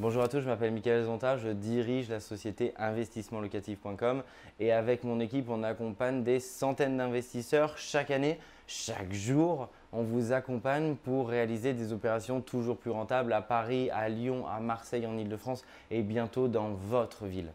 Bonjour à tous, je m'appelle Michael Zonta, je dirige la société investissementlocatif.com et avec mon équipe, on accompagne des centaines d'investisseurs chaque année, chaque jour on vous accompagne pour réaliser des opérations toujours plus rentables à Paris, à Lyon, à Marseille, en Ile-de-France et bientôt dans votre ville.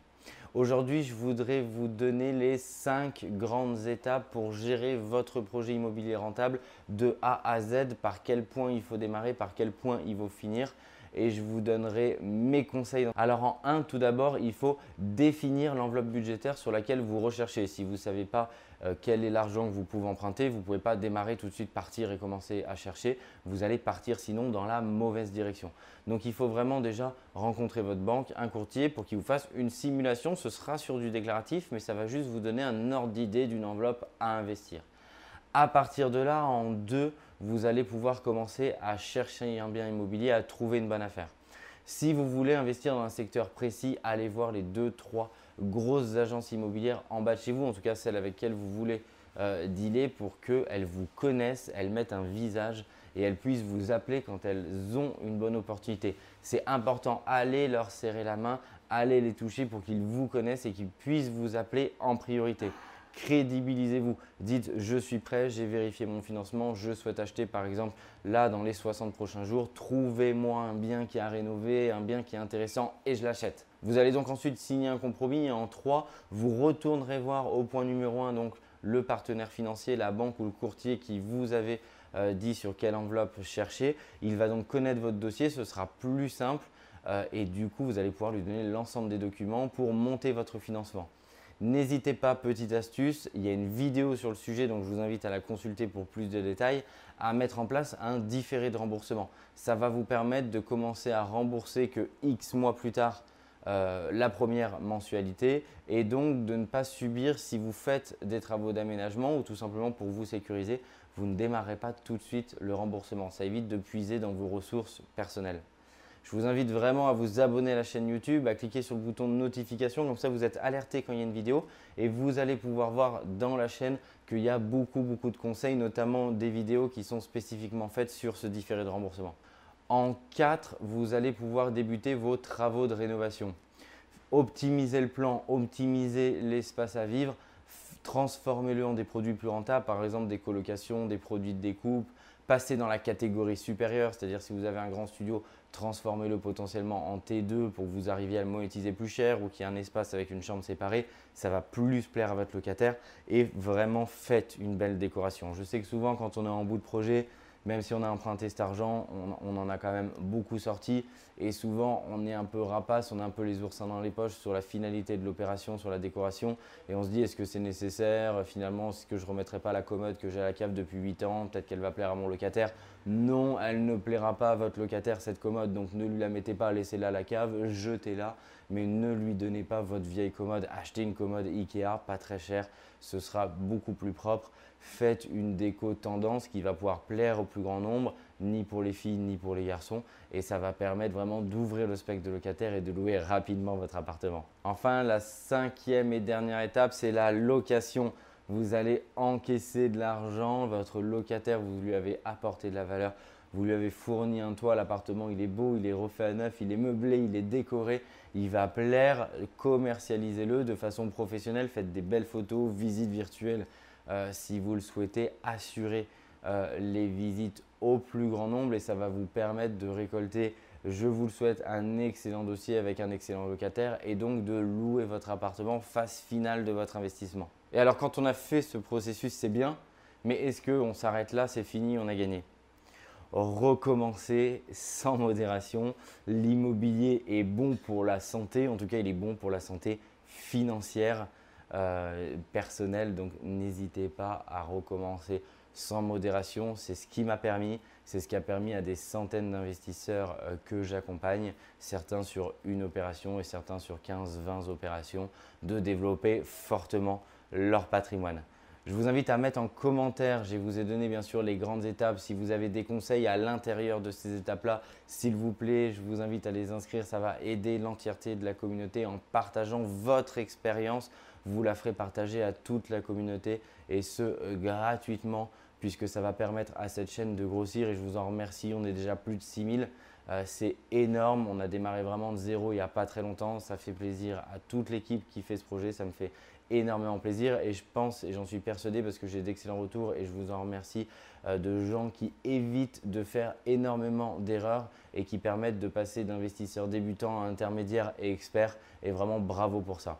Aujourd'hui, je voudrais vous donner les 5 grandes étapes pour gérer votre projet immobilier rentable de A à Z, par quel point il faut démarrer, par quel point il faut finir et je vous donnerai mes conseils. Alors en 1, tout d'abord, il faut définir l'enveloppe budgétaire sur laquelle vous recherchez. Si vous ne savez pas euh, quel est l'argent que vous pouvez emprunter, vous ne pouvez pas démarrer tout de suite, partir et commencer à chercher. Vous allez partir sinon dans la mauvaise direction. Donc il faut vraiment déjà rencontrer votre banque, un courtier pour qu'il vous fasse une simulation. Ce sera sur du déclaratif, mais ça va juste vous donner un ordre d'idée d'une enveloppe à investir. À partir de là, en 2, vous allez pouvoir commencer à chercher un bien immobilier, à trouver une bonne affaire. Si vous voulez investir dans un secteur précis, allez voir les deux, trois grosses agences immobilières en bas de chez vous, en tout cas celles avec lesquelles vous voulez euh, dealer pour qu'elles vous connaissent, elles mettent un visage et elles puissent vous appeler quand elles ont une bonne opportunité. C'est important, allez leur serrer la main, allez les toucher pour qu'ils vous connaissent et qu'ils puissent vous appeler en priorité crédibilisez-vous. Dites je suis prêt, j'ai vérifié mon financement, je souhaite acheter par exemple là dans les 60 prochains jours, trouvez-moi un bien qui a rénové, un bien qui est intéressant et je l'achète. Vous allez donc ensuite signer un compromis et en 3, vous retournerez voir au point numéro 1 donc le partenaire financier, la banque ou le courtier qui vous avait euh, dit sur quelle enveloppe chercher. Il va donc connaître votre dossier, ce sera plus simple euh, et du coup vous allez pouvoir lui donner l'ensemble des documents pour monter votre financement. N'hésitez pas, petite astuce, il y a une vidéo sur le sujet, donc je vous invite à la consulter pour plus de détails, à mettre en place un différé de remboursement. Ça va vous permettre de commencer à rembourser que X mois plus tard euh, la première mensualité et donc de ne pas subir si vous faites des travaux d'aménagement ou tout simplement pour vous sécuriser, vous ne démarrez pas tout de suite le remboursement. Ça évite de puiser dans vos ressources personnelles. Je vous invite vraiment à vous abonner à la chaîne YouTube, à cliquer sur le bouton de notification, comme ça vous êtes alerté quand il y a une vidéo et vous allez pouvoir voir dans la chaîne qu'il y a beaucoup beaucoup de conseils, notamment des vidéos qui sont spécifiquement faites sur ce différé de remboursement. En 4, vous allez pouvoir débuter vos travaux de rénovation. Optimiser le plan, optimiser l'espace à vivre, transformez-le en des produits plus rentables, par exemple des colocations, des produits de découpe, passer dans la catégorie supérieure, c'est-à-dire si vous avez un grand studio, transformez-le potentiellement en T2 pour que vous arriviez à le monétiser plus cher ou qu'il y ait un espace avec une chambre séparée, ça va plus plaire à votre locataire et vraiment faites une belle décoration. Je sais que souvent quand on est en bout de projet, même si on a emprunté cet argent, on, en a quand même beaucoup sorti. Et souvent, on est un peu rapace, on a un peu les oursins dans les poches sur la finalité de l'opération, sur la décoration. Et on se dit, est-ce que c'est nécessaire? Finalement, est-ce que je ne remettrai pas la commode que j'ai à la cave depuis 8 ans? Peut-être qu'elle va plaire à mon locataire. Non, elle ne plaira pas à votre locataire, cette commode. Donc ne lui la mettez pas, laissez-la à la cave, jetez-la. Mais ne lui donnez pas votre vieille commode. Achetez une commode Ikea, pas très chère. Ce sera beaucoup plus propre faites une déco tendance qui va pouvoir plaire au plus grand nombre, ni pour les filles ni pour les garçons, et ça va permettre vraiment d'ouvrir le spectre de locataire et de louer rapidement votre appartement. Enfin, la cinquième et dernière étape, c'est la location. Vous allez encaisser de l'argent, votre locataire, vous lui avez apporté de la valeur, vous lui avez fourni un toit, l'appartement il est beau, il est refait à neuf, il est meublé, il est décoré, il va plaire, commercialisez-le de façon professionnelle, faites des belles photos, visites virtuelles euh, si vous le souhaitez, assurer euh, les visites au plus grand nombre et ça va vous permettre de récolter, je vous le souhaite, un excellent dossier avec un excellent locataire et donc de louer votre appartement phase finale de votre investissement. Et alors quand on a fait ce processus, c'est bien, mais est-ce qu'on s'arrête là, c'est fini, on a gagné? Recommencer sans modération. L'immobilier est bon pour la santé, en tout cas il est bon pour la santé financière. Euh, personnel. Donc n'hésitez pas à recommencer sans modération. C'est ce qui m'a permis, c'est ce qui a permis à des centaines d'investisseurs euh, que j'accompagne, certains sur une opération et certains sur 15-20 opérations, de développer fortement leur patrimoine. Je vous invite à mettre en commentaire, je vous ai donné bien sûr les grandes étapes. Si vous avez des conseils à l'intérieur de ces étapes-là, s'il vous plaît, je vous invite à les inscrire. Ça va aider l'entièreté de la communauté en partageant votre expérience. Vous la ferez partager à toute la communauté et ce euh, gratuitement puisque ça va permettre à cette chaîne de grossir et je vous en remercie. On est déjà plus de 6000. Euh, c'est énorme. On a démarré vraiment de zéro il n'y a pas très longtemps. Ça fait plaisir à toute l'équipe qui fait ce projet. Ça me fait énormément plaisir et je pense et j'en suis persuadé parce que j'ai d'excellents retours et je vous en remercie euh, de gens qui évitent de faire énormément d'erreurs et qui permettent de passer d'investisseurs débutants à intermédiaires et experts et vraiment bravo pour ça.